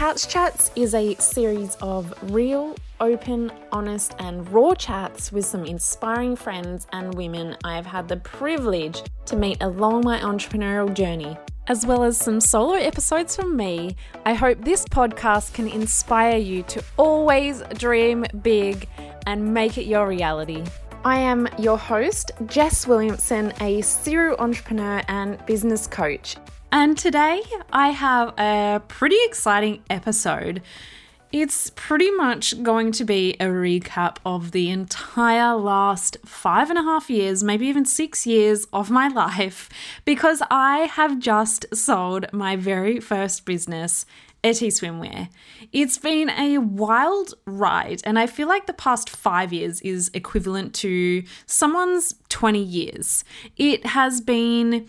Couch Chats is a series of real, open, honest, and raw chats with some inspiring friends and women I have had the privilege to meet along my entrepreneurial journey, as well as some solo episodes from me. I hope this podcast can inspire you to always dream big and make it your reality. I am your host, Jess Williamson, a serial entrepreneur and business coach. And today I have a pretty exciting episode. It's pretty much going to be a recap of the entire last five and a half years, maybe even six years of my life, because I have just sold my very first business, Etty Swimwear. It's been a wild ride, and I feel like the past five years is equivalent to someone's 20 years. It has been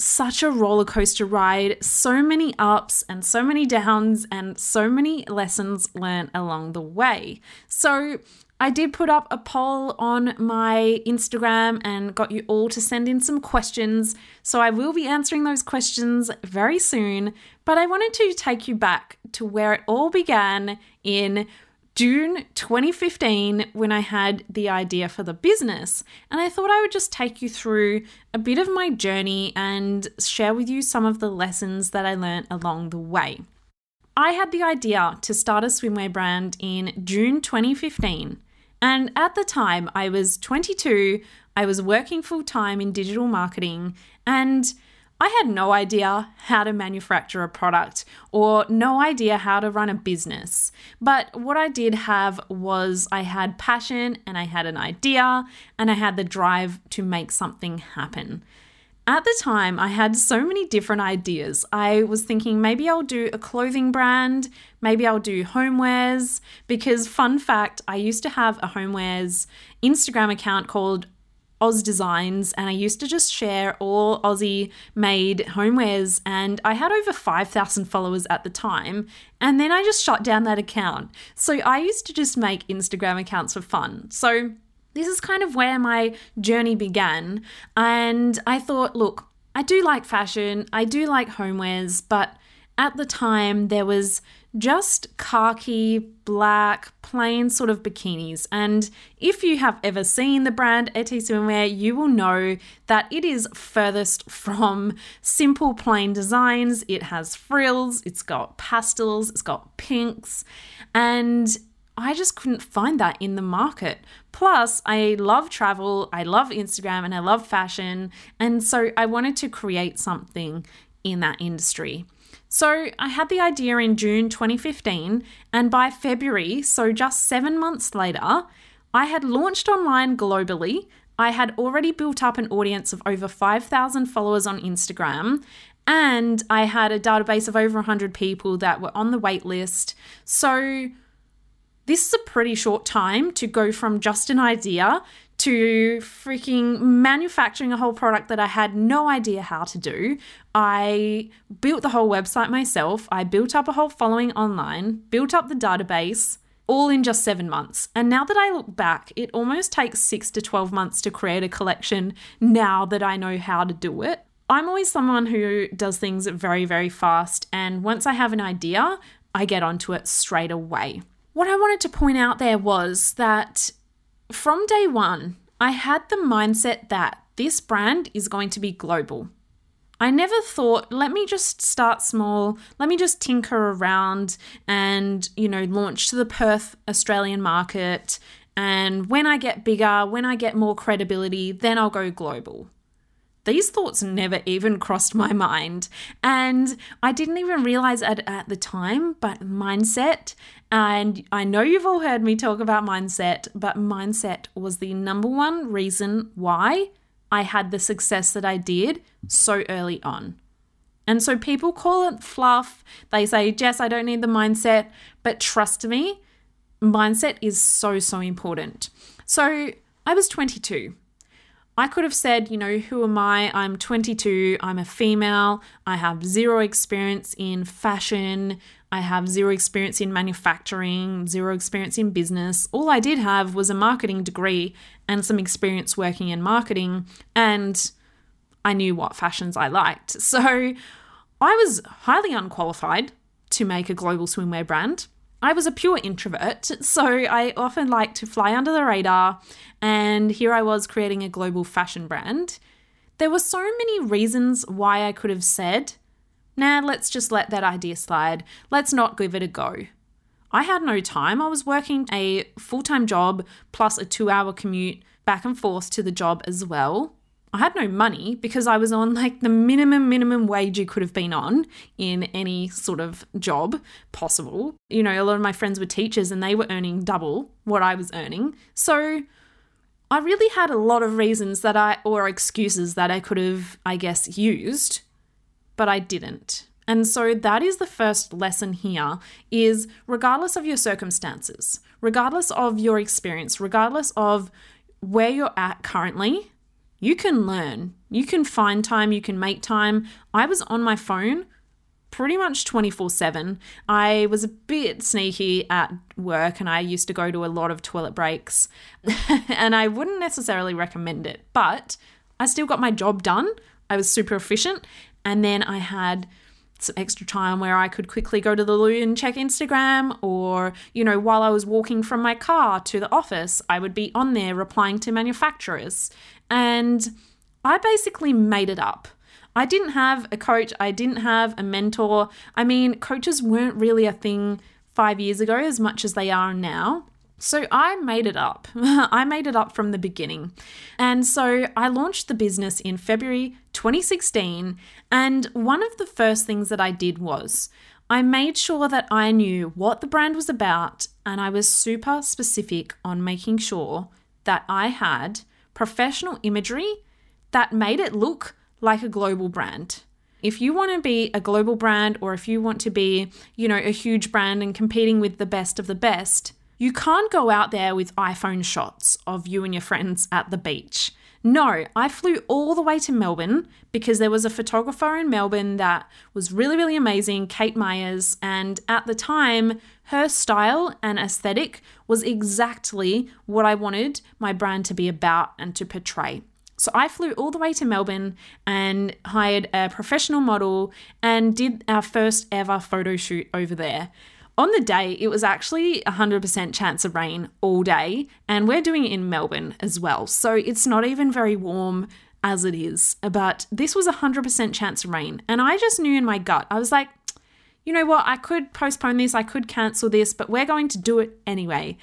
such a roller coaster ride, so many ups and so many downs, and so many lessons learned along the way. So, I did put up a poll on my Instagram and got you all to send in some questions. So I will be answering those questions very soon. But I wanted to take you back to where it all began in June 2015 when I had the idea for the business. And I thought I would just take you through a bit of my journey and share with you some of the lessons that I learned along the way. I had the idea to start a swimwear brand in June 2015. And at the time, I was 22, I was working full time in digital marketing, and I had no idea how to manufacture a product or no idea how to run a business. But what I did have was I had passion and I had an idea and I had the drive to make something happen. At the time, I had so many different ideas. I was thinking maybe I'll do a clothing brand, maybe I'll do homewares, because, fun fact, I used to have a homewares Instagram account called Oz Designs, and I used to just share all Aussie made homewares. And I had over 5,000 followers at the time. And then I just shut down that account. So I used to just make Instagram accounts for fun. So this is kind of where my journey began. And I thought, look, I do like fashion, I do like homewares, but at the time there was just khaki, black, plain sort of bikinis. And if you have ever seen the brand Etty Swimwear, you will know that it is furthest from simple plain designs. It has frills, it's got pastels, it's got pinks, and I just couldn't find that in the market. Plus, I love travel, I love Instagram, and I love fashion. And so I wanted to create something in that industry. So I had the idea in June 2015, and by February, so just seven months later, I had launched online globally. I had already built up an audience of over 5,000 followers on Instagram, and I had a database of over 100 people that were on the wait list. So this is a pretty short time to go from just an idea to freaking manufacturing a whole product that I had no idea how to do. I built the whole website myself. I built up a whole following online, built up the database, all in just seven months. And now that I look back, it almost takes six to 12 months to create a collection now that I know how to do it. I'm always someone who does things very, very fast. And once I have an idea, I get onto it straight away. What I wanted to point out there was that from day one, I had the mindset that this brand is going to be global. I never thought, let me just start small, let me just tinker around and, you know, launch to the Perth Australian market. And when I get bigger, when I get more credibility, then I'll go global. These thoughts never even crossed my mind. And I didn't even realize it at the time, but mindset, and I know you've all heard me talk about mindset, but mindset was the number one reason why I had the success that I did so early on. And so people call it fluff. They say, Jess, I don't need the mindset. But trust me, mindset is so, so important. So I was 22 I could have said, you know, who am I? I'm 22, I'm a female, I have zero experience in fashion, I have zero experience in manufacturing, zero experience in business. All I did have was a marketing degree and some experience working in marketing, and I knew what fashions I liked. So I was highly unqualified to make a global swimwear brand. I was a pure introvert, so I often like to fly under the radar, and here I was creating a global fashion brand. There were so many reasons why I could have said, nah, let's just let that idea slide, let's not give it a go. I had no time. I was working a full time job plus a two hour commute back and forth to the job as well. I had no money because I was on like the minimum minimum wage you could have been on in any sort of job possible. You know, a lot of my friends were teachers and they were earning double what I was earning. So I really had a lot of reasons that I or excuses that I could have I guess used, but I didn't. And so that is the first lesson here is regardless of your circumstances, regardless of your experience, regardless of where you're at currently, you can learn. You can find time, you can make time. I was on my phone pretty much 24 7. I was a bit sneaky at work and I used to go to a lot of toilet breaks, and I wouldn't necessarily recommend it, but I still got my job done. I was super efficient, and then I had some extra time where I could quickly go to the loo and check Instagram, or, you know, while I was walking from my car to the office, I would be on there replying to manufacturers. And I basically made it up. I didn't have a coach, I didn't have a mentor. I mean, coaches weren't really a thing five years ago as much as they are now. So I made it up. I made it up from the beginning. And so I launched the business in February 2016. And one of the first things that I did was I made sure that I knew what the brand was about. And I was super specific on making sure that I had professional imagery that made it look like a global brand. If you want to be a global brand or if you want to be, you know, a huge brand and competing with the best of the best, you can't go out there with iPhone shots of you and your friends at the beach. No, I flew all the way to Melbourne because there was a photographer in Melbourne that was really, really amazing, Kate Myers. And at the time, her style and aesthetic was exactly what I wanted my brand to be about and to portray. So I flew all the way to Melbourne and hired a professional model and did our first ever photo shoot over there. On the day, it was actually 100% chance of rain all day, and we're doing it in Melbourne as well. So it's not even very warm as it is, but this was 100% chance of rain. And I just knew in my gut, I was like, you know what, I could postpone this, I could cancel this, but we're going to do it anyway.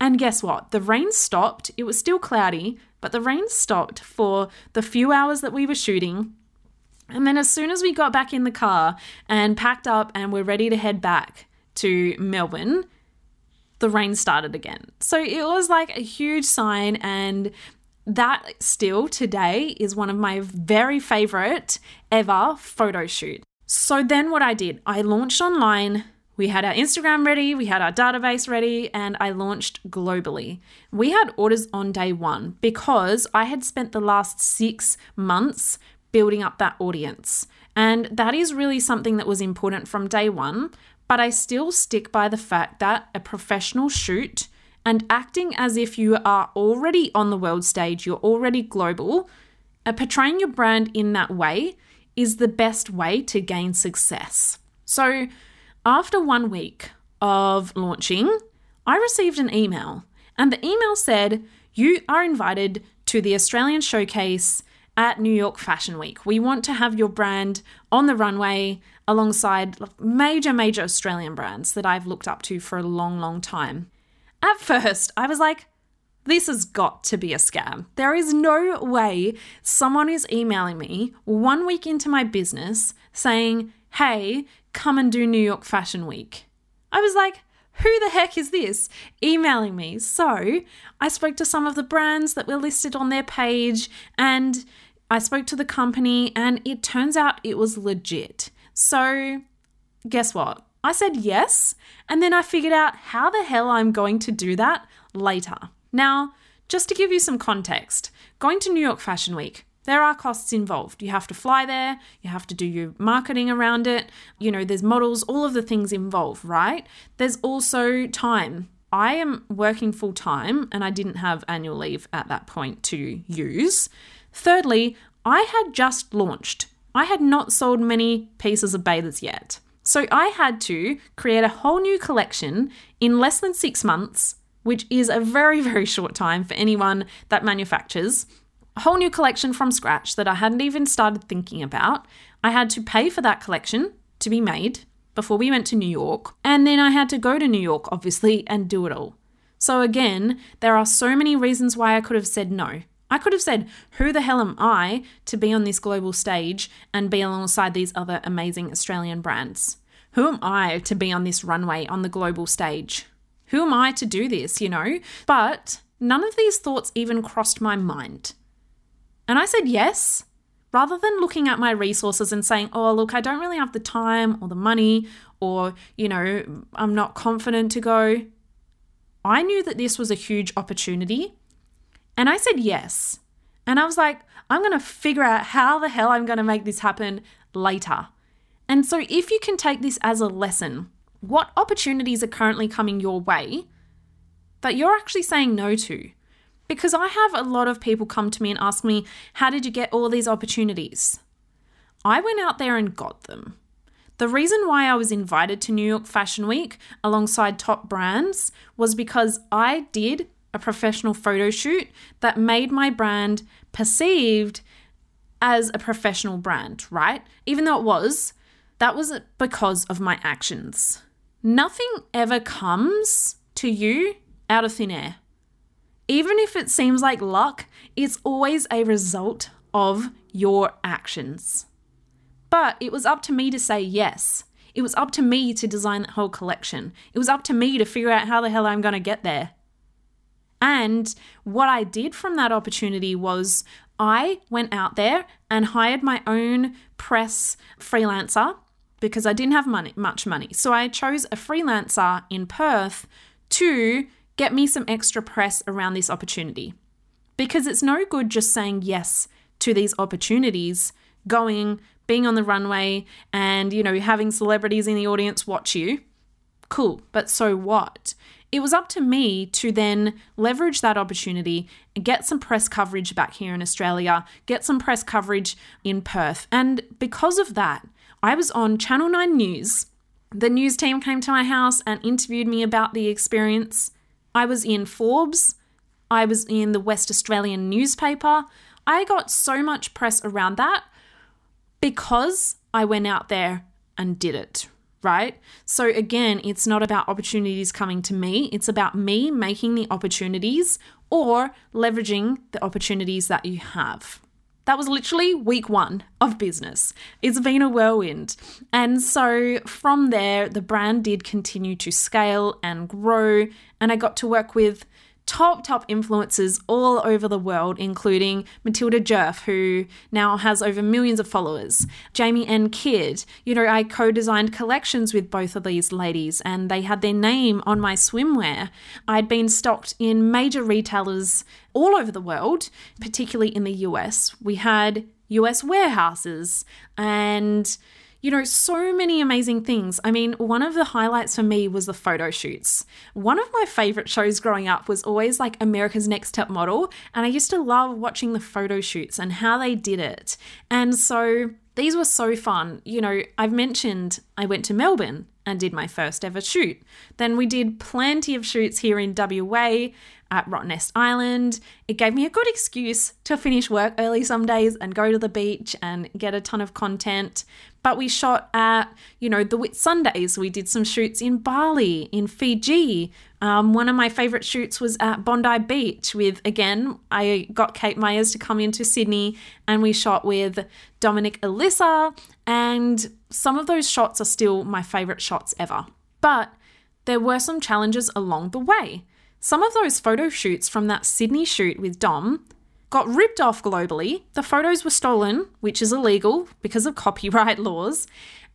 And guess what? The rain stopped. It was still cloudy, but the rain stopped for the few hours that we were shooting. And then as soon as we got back in the car and packed up and we're ready to head back, to Melbourne, the rain started again. So it was like a huge sign, and that still today is one of my very favorite ever photo shoot. So then what I did, I launched online. We had our Instagram ready, we had our database ready, and I launched globally. We had orders on day one because I had spent the last six months building up that audience. And that is really something that was important from day one but I still stick by the fact that a professional shoot and acting as if you are already on the world stage, you're already global, uh, portraying your brand in that way is the best way to gain success. So, after one week of launching, I received an email, and the email said, You are invited to the Australian Showcase at New York Fashion Week. We want to have your brand on the runway alongside major, major Australian brands that I've looked up to for a long, long time. At first, I was like, this has got to be a scam. There is no way someone is emailing me one week into my business saying, hey, come and do New York Fashion Week. I was like, who the heck is this emailing me? So I spoke to some of the brands that were listed on their page and I spoke to the company, and it turns out it was legit. So, guess what? I said yes, and then I figured out how the hell I'm going to do that later. Now, just to give you some context, going to New York Fashion Week, there are costs involved. You have to fly there, you have to do your marketing around it, you know, there's models, all of the things involved, right? There's also time. I am working full time and I didn't have annual leave at that point to use. Thirdly, I had just launched. I had not sold many pieces of bathers yet. So I had to create a whole new collection in less than six months, which is a very, very short time for anyone that manufactures. A whole new collection from scratch that I hadn't even started thinking about. I had to pay for that collection to be made before we went to New York. And then I had to go to New York, obviously, and do it all. So again, there are so many reasons why I could have said no. I could have said, Who the hell am I to be on this global stage and be alongside these other amazing Australian brands? Who am I to be on this runway on the global stage? Who am I to do this, you know? But none of these thoughts even crossed my mind. And I said yes, rather than looking at my resources and saying, oh, look, I don't really have the time or the money, or, you know, I'm not confident to go. I knew that this was a huge opportunity and I said yes. And I was like, I'm going to figure out how the hell I'm going to make this happen later. And so, if you can take this as a lesson, what opportunities are currently coming your way that you're actually saying no to? Because I have a lot of people come to me and ask me, How did you get all these opportunities? I went out there and got them. The reason why I was invited to New York Fashion Week alongside top brands was because I did a professional photo shoot that made my brand perceived as a professional brand, right? Even though it was, that was because of my actions. Nothing ever comes to you out of thin air. Even if it seems like luck, it's always a result of your actions. But it was up to me to say yes. It was up to me to design that whole collection. It was up to me to figure out how the hell I'm going to get there. And what I did from that opportunity was I went out there and hired my own press freelancer because I didn't have money, much money. So I chose a freelancer in Perth to get me some extra press around this opportunity. Because it's no good just saying yes to these opportunities, going, being on the runway, and you know, having celebrities in the audience watch you. Cool, but so what? it was up to me to then leverage that opportunity and get some press coverage back here in Australia, get some press coverage in Perth. And because of that, I was on Channel 9 News. The news team came to my house and interviewed me about the experience. I was in Forbes, I was in the West Australian newspaper. I got so much press around that because I went out there and did it right? So again, it's not about opportunities coming to me, it's about me making the opportunities or leveraging the opportunities that you have. That was literally week one of business. It's been a whirlwind. And so from there, the brand did continue to scale and grow. And I got to work with top, top influencers all over the world, including Matilda Djerf, who now has over millions of followers, Jamie N. Kidd. You know, I co designed collections with both of these ladies, and they had their name on my swimwear. I'd been stocked in major retailers all over the world, particularly in the US. We had US warehouses and you know, so many amazing things. I mean, one of the highlights for me was the photo shoots. One of my favorite shows growing up was always like America's Next Top Model, and I used to love watching the photo shoots and how they did it. And so these were so fun. You know, I've mentioned I went to Melbourne and did my first ever shoot. Then we did plenty of shoots here in WA at Rottnest Island. It gave me a good excuse to finish work early some days and go to the beach and get a ton of content. But we shot at, you know, the Whitsundays. We did some shoots in Bali, in Fiji. Um, one of my favorite shoots was at Bondi Beach with, again, I got Kate Myers to come into Sydney and we shot with Dominic Alyssa. And some of those shots are still my favorite shots ever. But there were some challenges along the way. Some of those photo shoots from that Sydney shoot with Dom got ripped off globally. The photos were stolen, which is illegal because of copyright laws,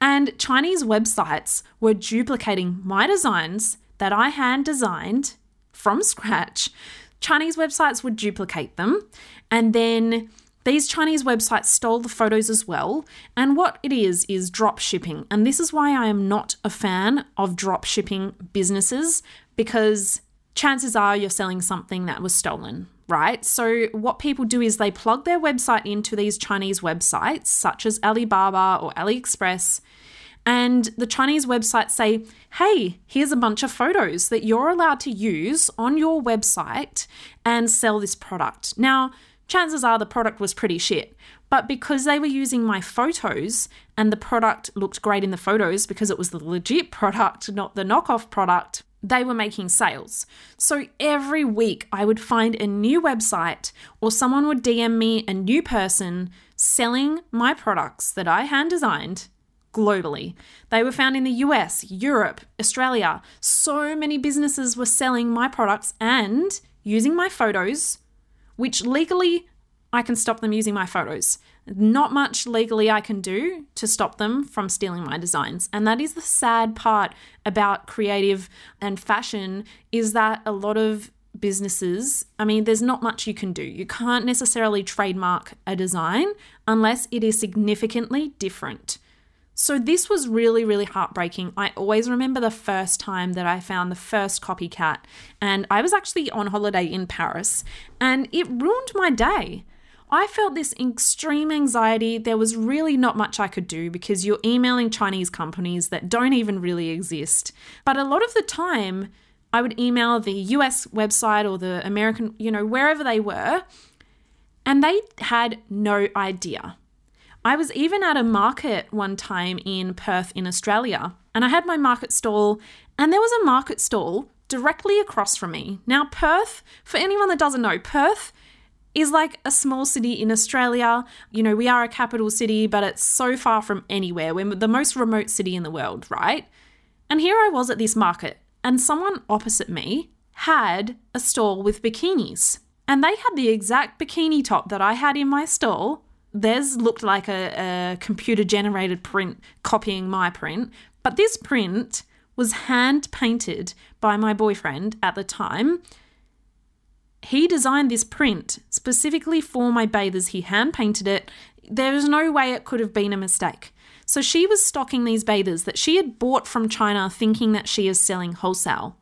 and Chinese websites were duplicating my designs that I hand designed from scratch. Chinese websites would duplicate them, and then these Chinese websites stole the photos as well. And what it is, is drop shipping. And this is why I am not a fan of drop shipping businesses because chances are you're selling something that was stolen right? So, what people do is they plug their website into these Chinese websites, such as Alibaba or AliExpress, And the Chinese websites say, hey, here's a bunch of photos that you're allowed to use on your website and sell this product. Now, chances are the product was pretty shit. But because they were using my photos and the product looked great in the photos because it was the legit product, not the knockoff product, they were making sales. So every week I would find a new website or someone would DM me a new person selling my products that I hand designed globally. They were found in the US, Europe, Australia. So many businesses were selling my products and using my photos, which legally I can stop them using my photos. Not much legally I can do to stop them from stealing my designs. And that is the sad part about creative and fashion is that a lot of businesses, I mean, there's not much you can do. You can't necessarily trademark a design unless it is significantly different. So, this was really, really heartbreaking. I always remember the first time that I found the first copycat, and I was actually on holiday in Paris, and it ruined my day. I felt this extreme anxiety. There was really not much I could do because you're emailing Chinese companies that don't even really exist. But a lot of the time, I would email the US website or the American, you know, wherever they were, and they had no idea. I was even at a market one time in Perth, in Australia, and I had my market stall, and there was a market stall directly across from me. Now, Perth, for anyone that doesn't know, Perth is like a small city in Australia. You know, we are a capital city, but it's so far from anywhere. We're the most remote city in the world, right? And here I was at this market, and someone opposite me had a stall with bikinis. And they had the exact bikini top that I had in my stall. Theirs looked like a, a computer generated print copying my print, but this print was hand painted by my boyfriend at the time he designed this print specifically for my bathers. He hand painted it. There is no way it could have been a mistake. So she was stocking these bathers that she had bought from China thinking that she is selling wholesale.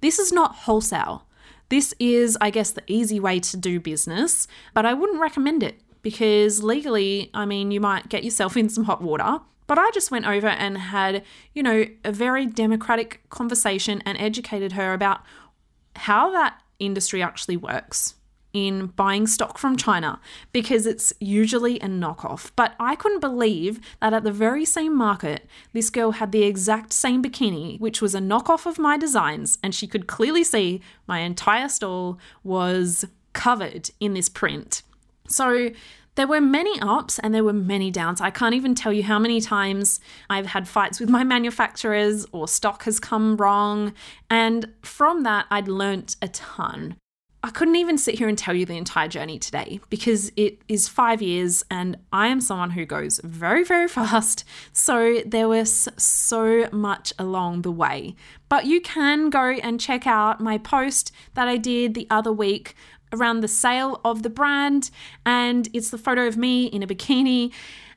This is not wholesale. This is, I guess, the easy way to do business, but I wouldn't recommend it because legally, I mean, you might get yourself in some hot water. But I just went over and had, you know, a very democratic conversation and educated her about how that industry actually works in buying stock from China because it's usually a knockoff. But I couldn't believe that at the very same market, this girl had the exact same bikini, which was a knockoff of my designs, and she could clearly see my entire stall was covered in this print. So there were many ups and there were many downs. I can't even tell you how many times I've had fights with my manufacturers or stock has come wrong. And from that, I'd learnt a ton. I couldn't even sit here and tell you the entire journey today because it is five years and I am someone who goes very, very fast. So there was so much along the way. But you can go and check out my post that I did the other week around the sale of the brand, and it's the photo of me in a bikini.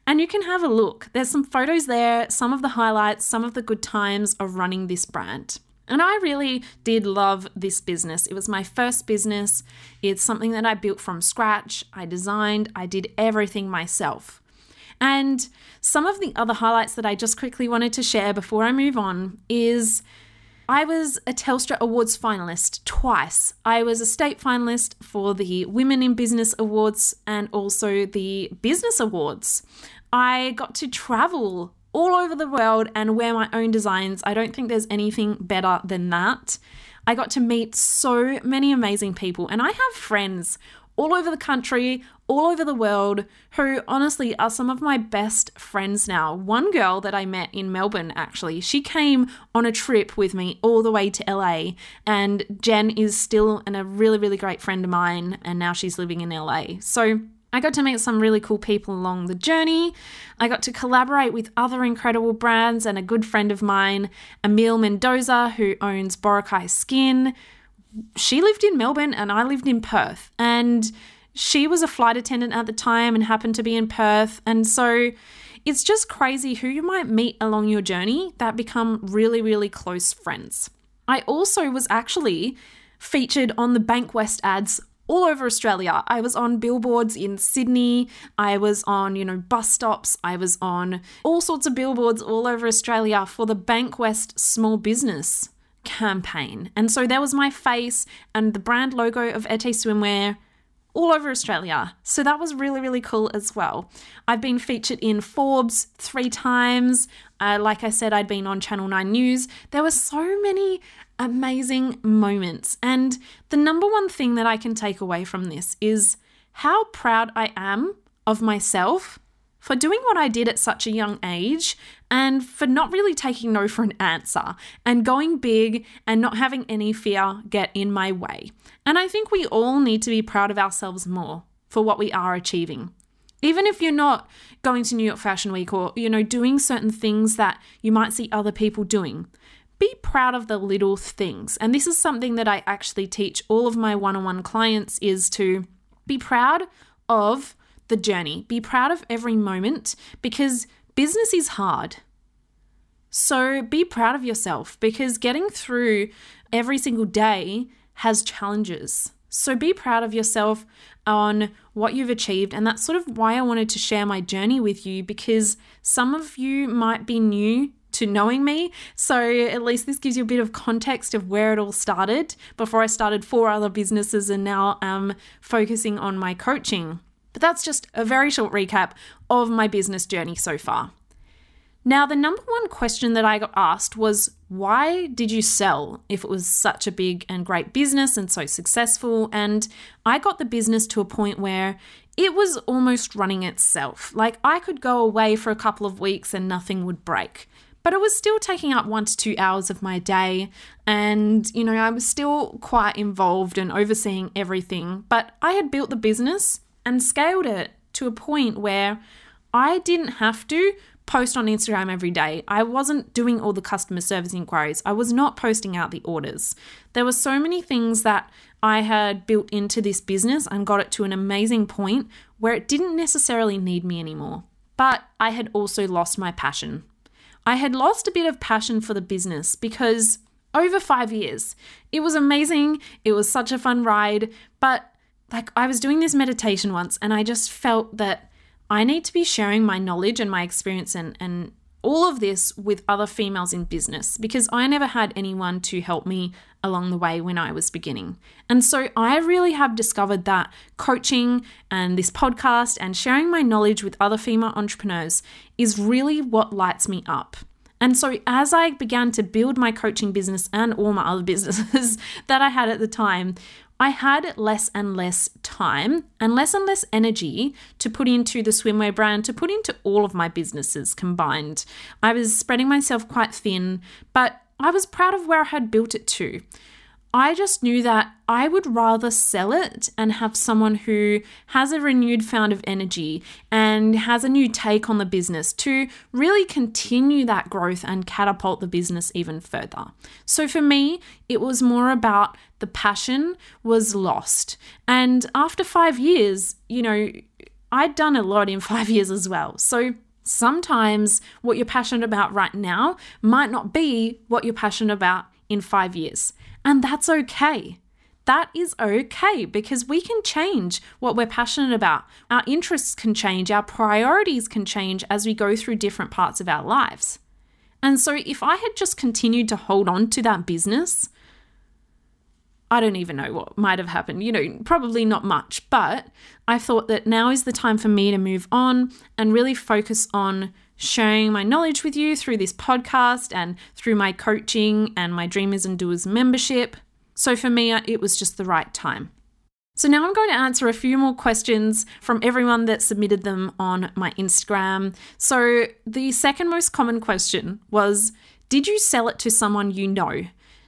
And you can have a look. There's some photos there, some of the highlights, some of the good times of running this brand. And I really did love this business. It was my first business. It's something that I built from scratch. I designed, I did everything myself. And some of the other highlights that I just quickly wanted to share before I move on is I was a Telstra Awards finalist twice. I was a state finalist for the Women in Business Awards and also the Business Awards. I got to travel all over the world and wear my own designs. I don't think there's anything better than that. I got to meet so many amazing people, and I have friends all over the country, all over the world, who honestly are some of my best friends now. One girl that I met in Melbourne, actually, she came on a trip with me all the way to LA, and Jen is still and a really, really great friend of mine, and now she's living in LA. So I got to meet some really cool people along the journey. I got to collaborate with other incredible brands and a good friend of mine, Emil Mendoza, who owns Boracay Skin she lived in Melbourne and I lived in Perth. And she was a flight attendant at the time and happened to be in Perth. And so it's just crazy who you might meet along your journey that become really, really close friends. I also was actually featured on the Bankwest ads all over Australia. I was on billboards in Sydney. I was on, you know, bus stops. I was on all sorts of billboards all over Australia for the Bankwest Small Business campaign. And so there was my face and the brand logo of Ete Swimwear all over Australia. So that was really, really cool as well. I've been featured in Forbes three times. Uh, like I said, I'd been on Channel 9 News. There were so many amazing moments. And the number one thing that I can take away from this is how proud I am of myself for doing what I did at such a young age and for not really taking no for an answer and going big and not having any fear get in my way. And I think we all need to be proud of ourselves more for what we are achieving. Even if you're not going to New York Fashion Week or you know doing certain things that you might see other people doing, be proud of the little things. And this is something that I actually teach all of my one-on-one clients is to be proud of the journey. Be proud of every moment because business is hard. So be proud of yourself because getting through every single day has challenges. So be proud of yourself on what you've achieved. And that's sort of why I wanted to share my journey with you because some of you might be new to knowing me. So at least this gives you a bit of context of where it all started before I started four other businesses and now I'm focusing on my coaching. But that's just a very short recap of my business journey so far. Now, the number one question that I got asked was why did you sell if it was such a big and great business and so successful? And I got the business to a point where it was almost running itself. Like I could go away for a couple of weeks and nothing would break. But it was still taking up one to two hours of my day. And, you know, I was still quite involved and overseeing everything. But I had built the business and scaled it to a point where I didn't have to post on Instagram every day. I wasn't doing all the customer service inquiries. I was not posting out the orders. There were so many things that I had built into this business and got it to an amazing point where it didn't necessarily need me anymore. But I had also lost my passion. I had lost a bit of passion for the business because over five years, it was amazing. It was such a fun ride, but like I was doing this meditation once and I just felt that I need to be sharing my knowledge and my experience and, and all of this with other females in business because I never had anyone to help me along the way when I was beginning. And so I really have discovered that coaching and this podcast and sharing my knowledge with other female entrepreneurs is really what lights me up. And so, as I began to build my coaching business and all my other businesses that I had at the time, I had less and less time and less and less energy to put into the swimwear brand, to put into all of my businesses combined. I was spreading myself quite thin, but I was proud of where I had built it to. I just knew that I would rather sell it and have someone who has a renewed found of energy and has a new take on the business to really continue that growth and catapult the business even further. So for me, it was more about the passion was lost. And after five years, you know, I'd done a lot in five years as well. So sometimes what you're passionate about right now might not be what you're passionate about in five years. And that's okay. That is okay because we can change what we're passionate about. Our interests can change, our priorities can change as we go through different parts of our lives. And so, if I had just continued to hold on to that business, I don't even know what might have happened. You know, probably not much, but I thought that now is the time for me to move on and really focus on sharing my knowledge with you through this podcast and through my coaching and my Dreamers and Doers membership. So for me, uh, it was just the right time. So now I'm going to answer a few more questions from everyone that submitted them on my Instagram. So the second most common question was Did you sell it to someone you know?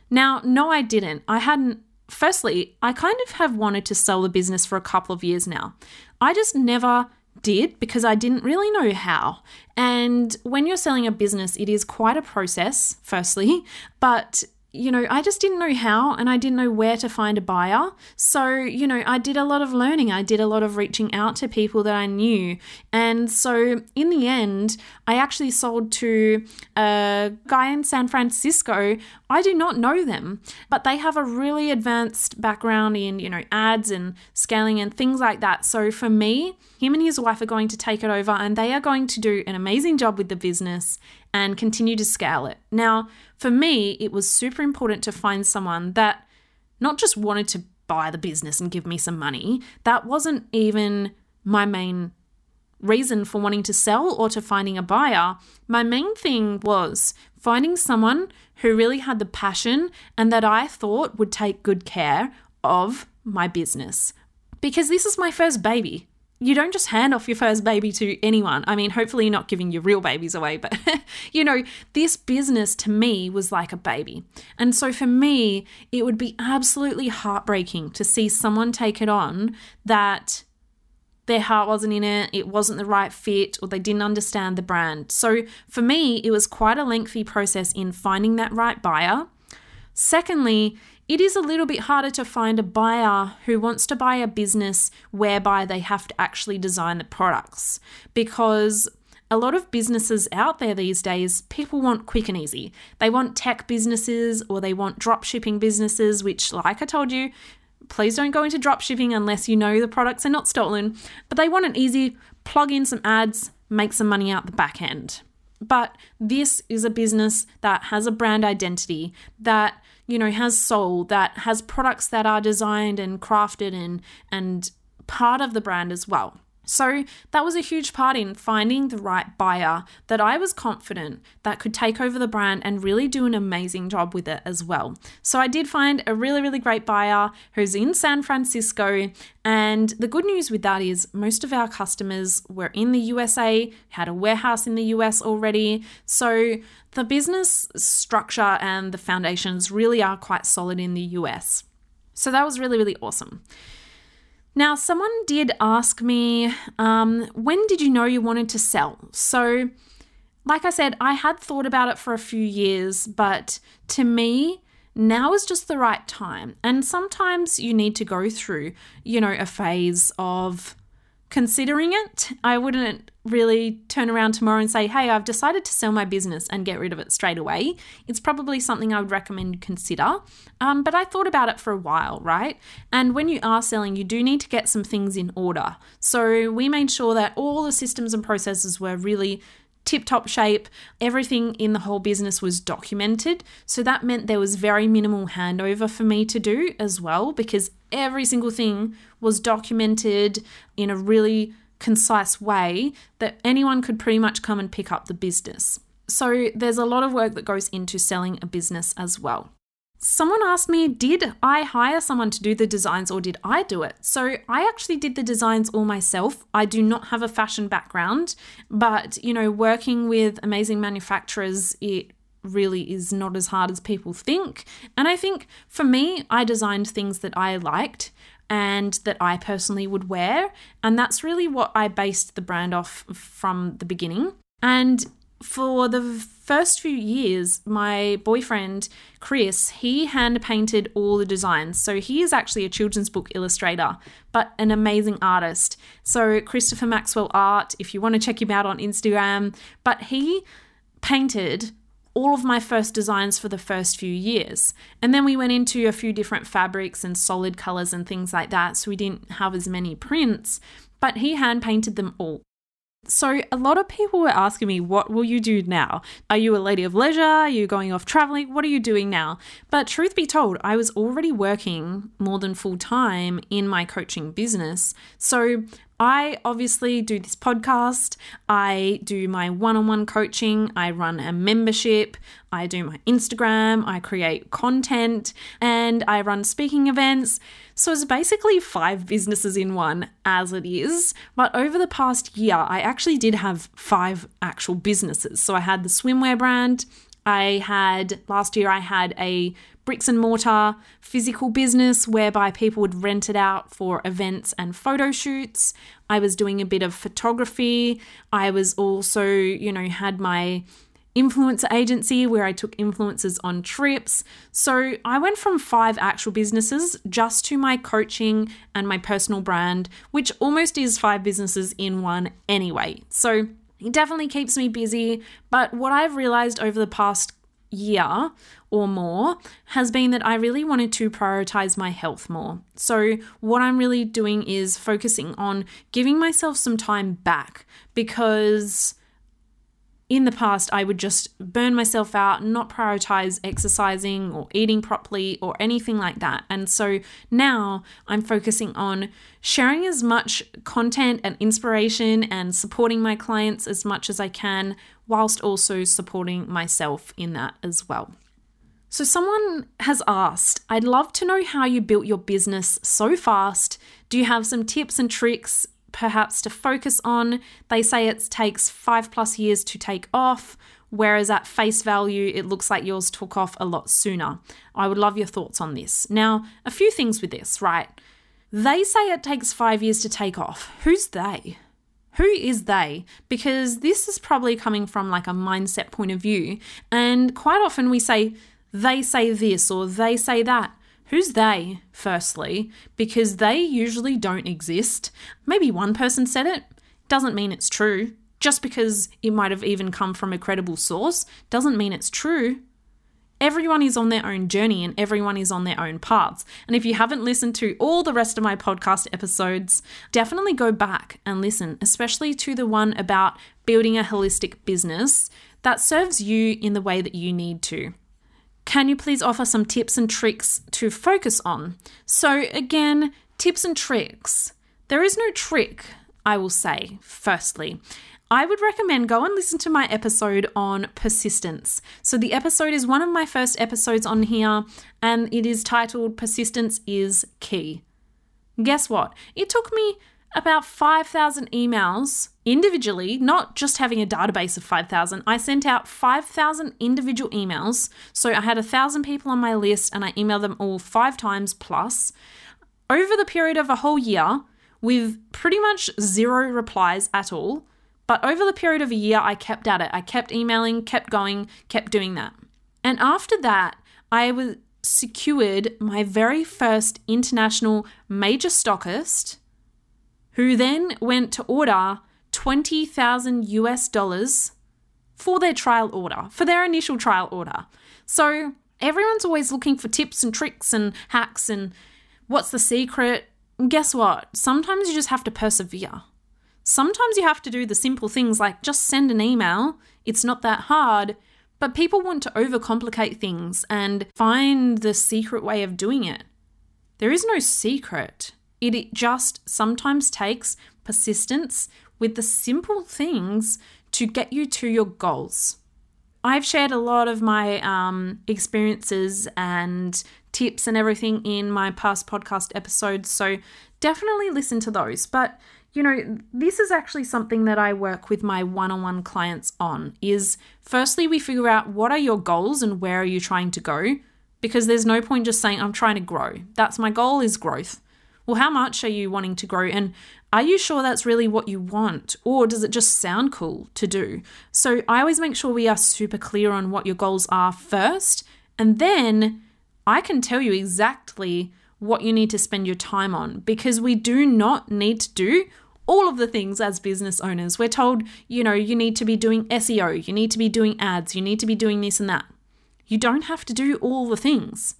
Now, no, I didn't. I hadn't. Firstly, I kind of have wanted to sell the business for a couple of years now. I just never did because I didn't really know how. And when you're selling a business, it is quite a process, firstly, but you know, I just didn't know how and I didn't know where to find a buyer. So, you know, I did a lot of learning. I did a lot of reaching out to people that I knew. And so in the end, I actually sold to a guy in San Francisco. I do not know them, but they have a really advanced background in, you know, ads and scaling and things like that. So for me, him and his wife are going to take it over and they are going to do an amazing job with the business and continue to scale it. Now, for me, it was super important to find someone that not just wanted to buy the business and give me some money, that wasn't even my main reason for wanting to sell or to finding a buyer. My main thing was finding someone who really had the passion and that I thought would take good care of my business. Because this is my first baby you don't just hand off your first baby to anyone. I mean, hopefully, you're not giving your real babies away, but you know, this business to me was like a baby. And so for me, it would be absolutely heartbreaking to see someone take it on that their heart wasn't in it, it wasn't the right fit, or they didn't understand the brand. So for me, it was quite a lengthy process in finding that right buyer. Secondly, it is a little bit harder to find a buyer who wants to buy a business whereby they have to actually design the products because a lot of businesses out there these days, people want quick and easy. They want tech businesses or they want drop shipping businesses, which, like I told you, please don't go into drop shipping unless you know the products are not stolen. But they want an easy plug in some ads, make some money out the back end. But this is a business that has a brand identity that you know, has soul, that has products that are designed and crafted and and part of the brand as well. So that was a huge part in finding the right buyer that I was confident that could take over the brand and really do an amazing job with it as well. So I did find a really, really great buyer who's in San Francisco. And the good news with that is most of our customers were in the USA, had a warehouse in the US already. So the business structure and the foundations really are quite solid in the US. So that was really, really awesome. Now, someone did ask me, um, when did you know you wanted to sell? So, like I said, I had thought about it for a few years, but to me, now is just the right time. And sometimes you need to go through, you know, a phase of considering it. I wouldn't really turn around tomorrow and say, hey, I've decided to sell my business and get rid of it straight away. It's probably something I would recommend consider. Um, but I thought about it for a while, right? And when you are selling, you do need to get some things in order. So we made sure that all the systems and processes were really tip top shape. Everything in the whole business was documented. So that meant there was very minimal handover for me to do as well because every single thing was documented in a really concise way that anyone could pretty much come and pick up the business. So there's a lot of work that goes into selling a business as well. Someone asked me, did I hire someone to do the designs or did I do it? So I actually did the designs all myself. I do not have a fashion background, but you know, working with amazing manufacturers, it really is not as hard as people think. And I think for me, I designed things that I liked and that I personally would wear. And that's really what I based the brand off from the beginning. And for the first few years, my boyfriend, Chris, he hand painted all the designs. So he is actually a children's book illustrator, but an amazing artist. So, Christopher Maxwell Art, if you want to check him out on Instagram, but he painted all of my first designs for the first few years. And then we went into a few different fabrics and solid colors and things like that. So we didn't have as many prints, but he hand painted them all. So, a lot of people were asking me, What will you do now? Are you a lady of leisure? Are you going off traveling? What are you doing now? But, truth be told, I was already working more than full time in my coaching business. So, I obviously do this podcast, I do my one on one coaching, I run a membership, I do my Instagram, I create content, and I run speaking events. So it's basically five businesses in one as it is. But over the past year, I actually did have five actual businesses. So I had the swimwear brand, I had last year, I had a bricks and mortar physical business whereby people would rent it out for events and photo shoots. I was doing a bit of photography. I was also, you know, had my influencer agency where I took influencers on trips. So I went from five actual businesses just to my coaching and my personal brand, which almost is five businesses in one anyway. So it definitely keeps me busy. But what I've realized over the past year or more has been that I really wanted to prioritize my health more. So, what I'm really doing is focusing on giving myself some time back because in the past, I would just burn myself out, not prioritize exercising or eating properly or anything like that. And so now I'm focusing on sharing as much content and inspiration and supporting my clients as much as I can, whilst also supporting myself in that as well. So, someone has asked, I'd love to know how you built your business so fast. Do you have some tips and tricks perhaps to focus on. They say it takes five plus years to take off, whereas at face value, it looks like yours took off a lot sooner. I would love your thoughts on this. Now, a few things with this, right? They say it takes five years to take off. Who's they? Who is they? Because this is probably coming from like a mindset point of view. And quite often we say, they say this or they say that. Who's they, firstly? Because they usually don't exist. Maybe one person said it, doesn't mean it's true. Just because it might have even come from a credible source doesn't mean it's true. Everyone is on their own journey and everyone is on their own paths. And if you haven't listened to all the rest of my podcast episodes, definitely go back and listen, especially to the one about building a holistic business that serves you in the way that you need to. Can you please offer some tips and tricks to focus on? So, again, tips and tricks. There is no trick, I will say, firstly. I would recommend go and listen to my episode on persistence. So, the episode is one of my first episodes on here, and it is titled Persistence is Key. Guess what? It took me about 5,000 emails individually, not just having a database of 5,000. I sent out 5,000 individual emails. So I had a thousand people on my list and I emailed them all five times plus over the period of a whole year with pretty much zero replies at all. But over the period of a year, I kept at it. I kept emailing, kept going, kept doing that. And after that, I was secured my very first international major stockist who then went to order 20,000 US dollars for their trial order, for their initial trial order. So everyone's always looking for tips and tricks and hacks and what's the secret. guess what? Sometimes you just have to persevere. Sometimes you have to do the simple things like just send an email. It's not that hard. But people want to overcomplicate things and find the secret way of doing it. There is no secret. It just sometimes takes persistence with the simple things to get you to your goals. I've shared a lot of my um, experiences and tips and everything in my past podcast episodes, so definitely listen to those. But you know, this is actually something that I work with my one-on-one clients on is firstly we figure out what are your goals and where are you trying to go? Because there's no point just saying I'm trying to grow. That's my goal is growth. Well, how much are you wanting to grow? And are you sure that's really what you want? Or does it just sound cool to do? So I always make sure we are super clear on what your goals are first. And then I can tell you exactly what you need to spend your time on because we do not need to do all of the things as business owners. We're told, you know, you need to be doing SEO, you need to be doing ads, you need to be doing this and that. You don't have to do all the things.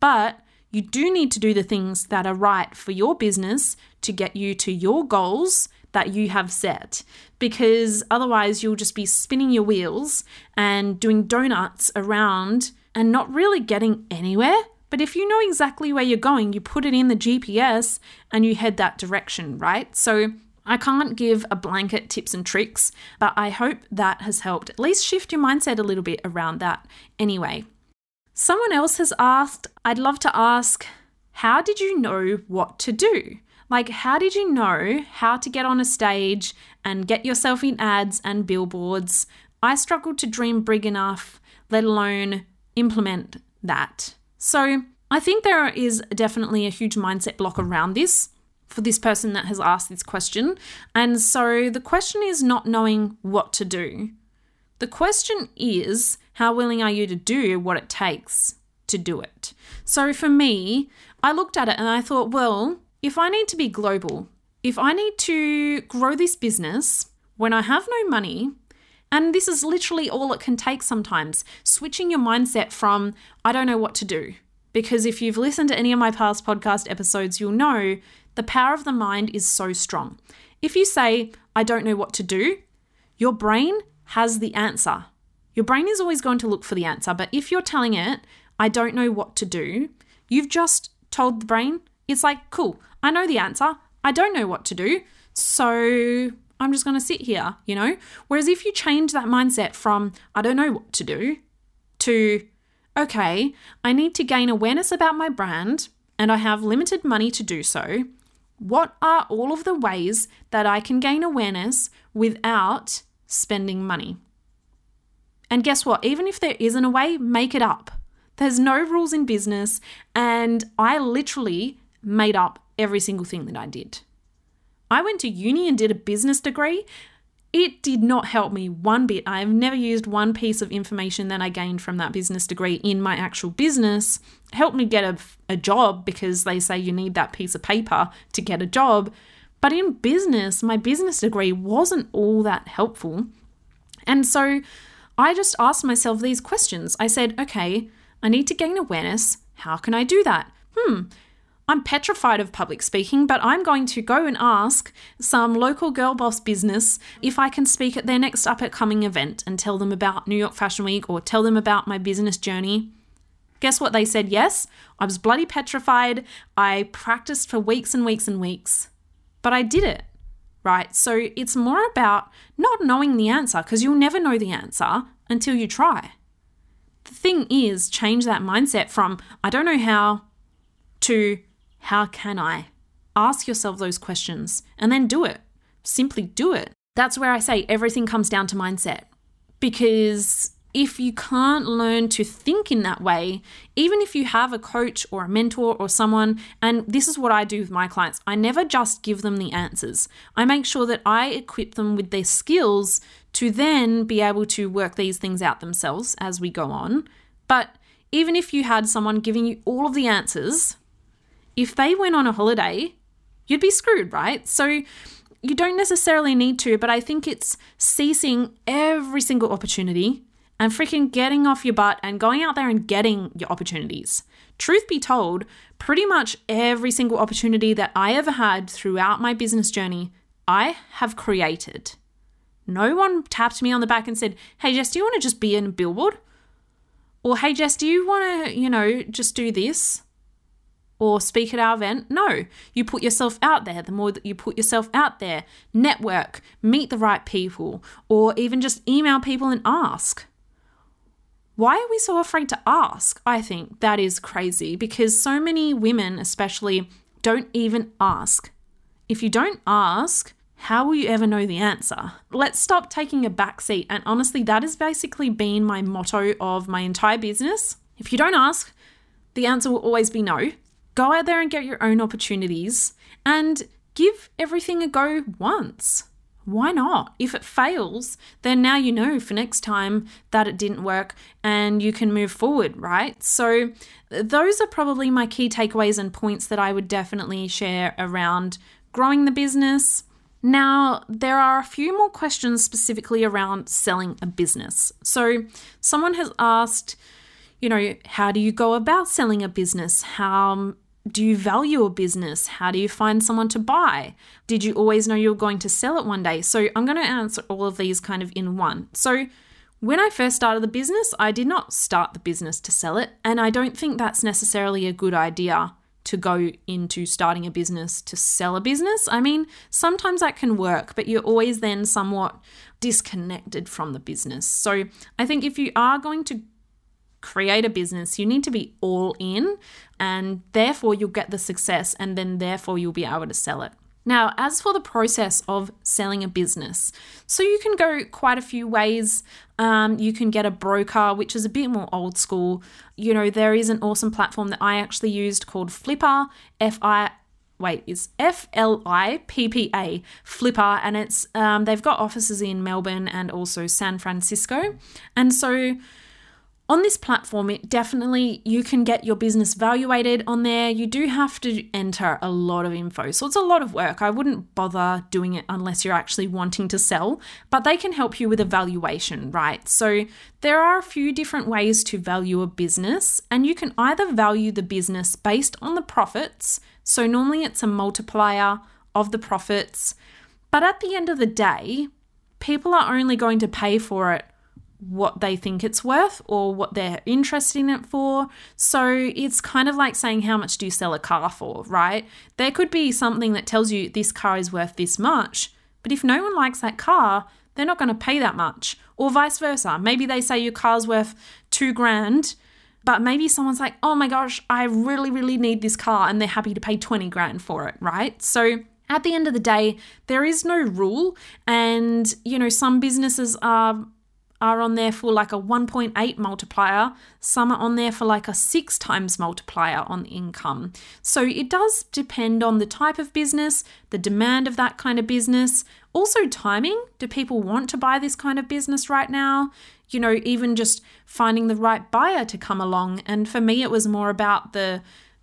But you do need to do the things that are right for your business to get you to your goals that you have set because otherwise you'll just be spinning your wheels and doing donuts around and not really getting anywhere. But if you know exactly where you're going, you put it in the GPS and you head that direction, right? So I can't give a blanket tips and tricks, but I hope that has helped at least shift your mindset a little bit around that anyway. Someone else has asked, I'd love to ask, how did you know what to do? Like, how did you know how to get on a stage and get yourself in ads and billboards? I struggled to dream big enough, let alone implement that. So, I think there is definitely a huge mindset block around this for this person that has asked this question. And so, the question is not knowing what to do. The question is, how willing are you to do what it takes to do it? So for me, I looked at it and I thought, well, if I need to be global, if I need to grow this business when I have no money, and this is literally all it can take sometimes, switching your mindset from, I don't know what to do. Because if you've listened to any of my past podcast episodes, you'll know the power of the mind is so strong. If you say, I don't know what to do, your brain has the answer. Your brain is always going to look for the answer, but if you're telling it, I don't know what to do, you've just told the brain, it's like, cool, I know the answer, I don't know what to do, so I'm just going to sit here, you know? Whereas if you change that mindset from, I don't know what to do, to, okay, I need to gain awareness about my brand and I have limited money to do so. What are all of the ways that I can gain awareness without spending money? And guess what? Even if there isn't a way, make it up. There's no rules in business, and I literally made up every single thing that I did. I went to uni and did a business degree. It did not help me one bit. I have never used one piece of information that I gained from that business degree in my actual business. Helped me get a, a job because they say you need that piece of paper to get a job. But in business, my business degree wasn't all that helpful. And so I just asked myself these questions. I said, okay, I need to gain awareness. How can I do that? Hmm, I'm petrified of public speaking, but I'm going to go and ask some local girl boss business if I can speak at their next up and coming event and tell them about New York Fashion Week or tell them about my business journey. Guess what? They said yes. I was bloody petrified. I practiced for weeks and weeks and weeks, but I did it, right? So it's more about not knowing the answer because you'll never know the answer until you try. The thing is, change that mindset from I don't know how to how can I? Ask yourself those questions and then do it. Simply do it. That's where I say everything comes down to mindset. Because if you can't learn to think in that way, even if you have a coach or a mentor or someone, and this is what I do with my clients, I never just give them the answers. I make sure that I equip them with their skills to then be able to work these things out themselves as we go on. But even if you had someone giving you all of the answers, if they went on a holiday, you'd be screwed, right? So you don't necessarily need to, but I think it's seizing every single opportunity and freaking getting off your butt and going out there and getting your opportunities. Truth be told, pretty much every single opportunity that I ever had throughout my business journey, I have created. No one tapped me on the back and said, Hey, Jess, do you want to just be in billboard? Or, Hey, Jess, do you want to, you know, just do this? or speak at our event. No, you put yourself out there. The more that you put yourself out there, network, meet the right people, or even just email people and ask. Why are we so afraid to ask? I think that is crazy because so many women, especially, don't even ask. If you don't ask, how will you ever know the answer? Let's stop taking a back seat. And honestly, that has basically been my motto of my entire business. If you don't ask, the answer will always be no. Go out there and get your own opportunities and give everything a go once. Why not? If it fails, then now you know for next time that it didn't work and you can move forward, right? So, those are probably my key takeaways and points that I would definitely share around growing the business. Now, there are a few more questions specifically around selling a business. So, someone has asked, you know, how do you go about selling a business? How do you value a business? How do you find someone to buy? Did you always know you were going to sell it one day? So, I'm going to answer all of these kind of in one. So, when I first started the business, I did not start the business to sell it. And I don't think that's necessarily a good idea to go into starting a business to sell a business. I mean, sometimes that can work, but you're always then somewhat disconnected from the business. So, I think if you are going to create a business, you need to be all in, and therefore you'll get the success, and then therefore you'll be able to sell it. Now, as for the process of selling a business, so you can go quite a few ways. Um, you can get a broker, which is a bit more old school. You know, there is an awesome platform that I actually used called Flippa, F I wait is F L I P P A Flippa, and it's um, they've got offices in Melbourne and also San Francisco, and so on this platform, it definitely you can get your business valuated on there. You do have to enter a lot of info. So it's a lot of work. I wouldn't bother doing it unless you're actually wanting to sell, but they can help you with a valuation, right? So there are a few different ways to value a business, and you can either value the business based on the profits. So normally it's a multiplier of the profits, but at the end of the day, people are only going to pay for it what they think it's worth or what they're interested in it for. So it's kind of like saying, How much do you sell a car for, right? There could be something that tells you this car is worth this much, but if no one likes that car, they're not going to pay that much. Or vice versa. Maybe they say your car's worth two grand, but maybe someone's like, Oh my gosh, I really, really need this car, and they're happy to pay 20 grand for it, right? So at the end of the day, there is no rule, and you know, some businesses are are on there for like a 1.8 multiplier, some are on there for like a six times multiplier on income. So it does depend on the type of business, the demand of that kind of business, also timing. Do people want to buy this kind of business right now? You know, even just finding the right buyer to come along. And for me, it was more about the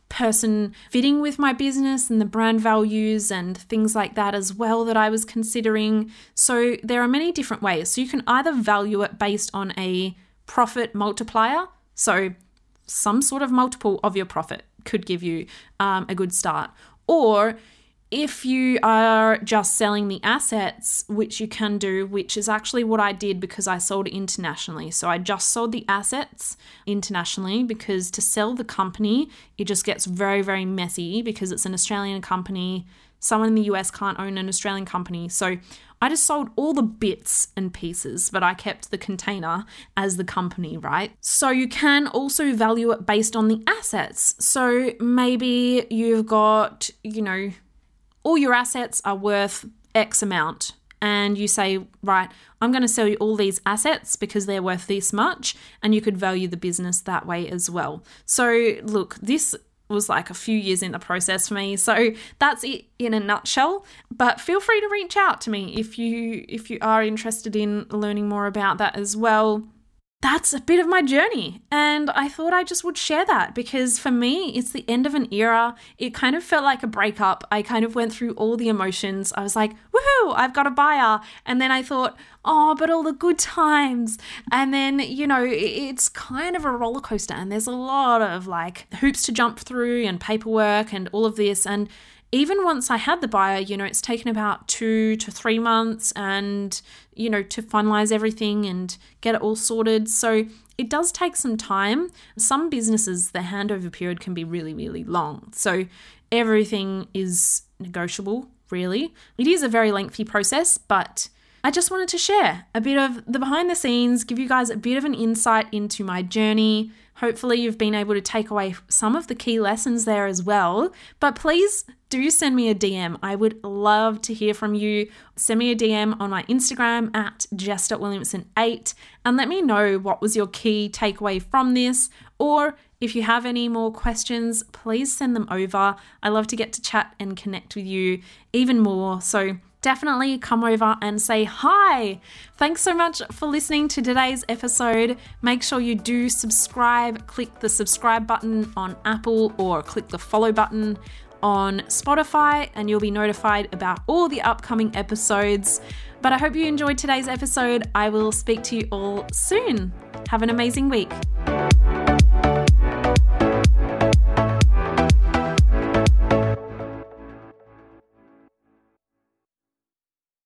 person fitting with my business and the brand values and things like that as well that I was considering. So there are many different ways. So you can either value it based on a profit multiplier, so some sort of multiple of your profit could give you um, a good start, or if you are just selling the assets, which you can do, which is actually what I did because I sold internationally. So I just sold the assets internationally because to sell the company, it just gets very, very messy because it's an Australian company. Someone in the US can't own an Australian company. So I just sold all the bits and pieces, but I kept the container as the company, right? So you can also value it based on the assets. So maybe you've got, you know, all your assets are worth X amount. And you say, right, I'm going to sell you all these assets because they're worth this much. And you could value the business that way as well. So, look, this was like a few years in the process for me. So that's it in a nutshell. But feel free to reach out to me if you if you are interested in learning more about that as well that's a bit of my journey. And I thought I just would share that because for me, it's the end of an era. It kind of felt like a breakup. I kind of went through all the emotions. I was like, woohoo, I've got a buyer. And then I thought, oh, but all the good times. And then, you know, it's kind of a roller coaster and there's a lot of like hoops to jump through and paperwork and all of this. And even once I had the buyer, you know, it's taken about two to three months and, you know, to finalize everything and get it all sorted. So it does take some time. Some businesses, the handover period can be really, really long. So everything is negotiable, really. It is a very lengthy process, but I just wanted to share a bit of the behind the scenes, give you guys a bit of an insight into my journey. Hopefully, you've been able to take away some of the key lessons there as well. But please do send me a DM. I would love to hear from you. Send me a DM on my Instagram at jess.williamson8 and let me know what was your key takeaway from this. Or if you have any more questions, please send them over. I love to get to chat and connect with you even more. So definitely come over and say hi. Thanks so much for listening to today's episode. Make sure you do subscribe, click the subscribe button on Apple or click the follow button on Spotify, and you'll be notified about all the upcoming episodes. But I hope you enjoyed today's episode. I will speak to you all soon. Have an amazing week.